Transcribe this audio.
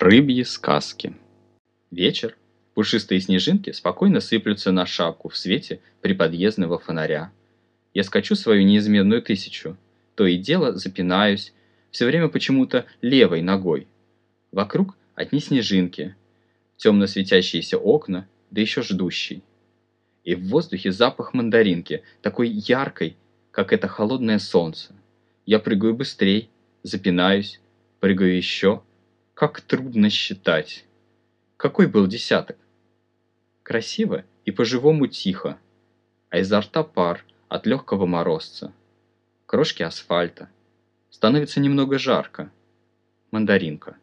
Рыбьи сказки. Вечер. Пушистые снежинки спокойно сыплются на шапку в свете приподъездного фонаря. Я скачу свою неизменную тысячу. То и дело запинаюсь, все время почему-то левой ногой. Вокруг одни снежинки, темно светящиеся окна, да еще ждущий. И в воздухе запах мандаринки, такой яркой, как это холодное солнце. Я прыгаю быстрей, запинаюсь, прыгаю еще – как трудно считать. Какой был десяток? Красиво и по-живому тихо, а изо рта пар от легкого морозца. Крошки асфальта. Становится немного жарко. Мандаринка.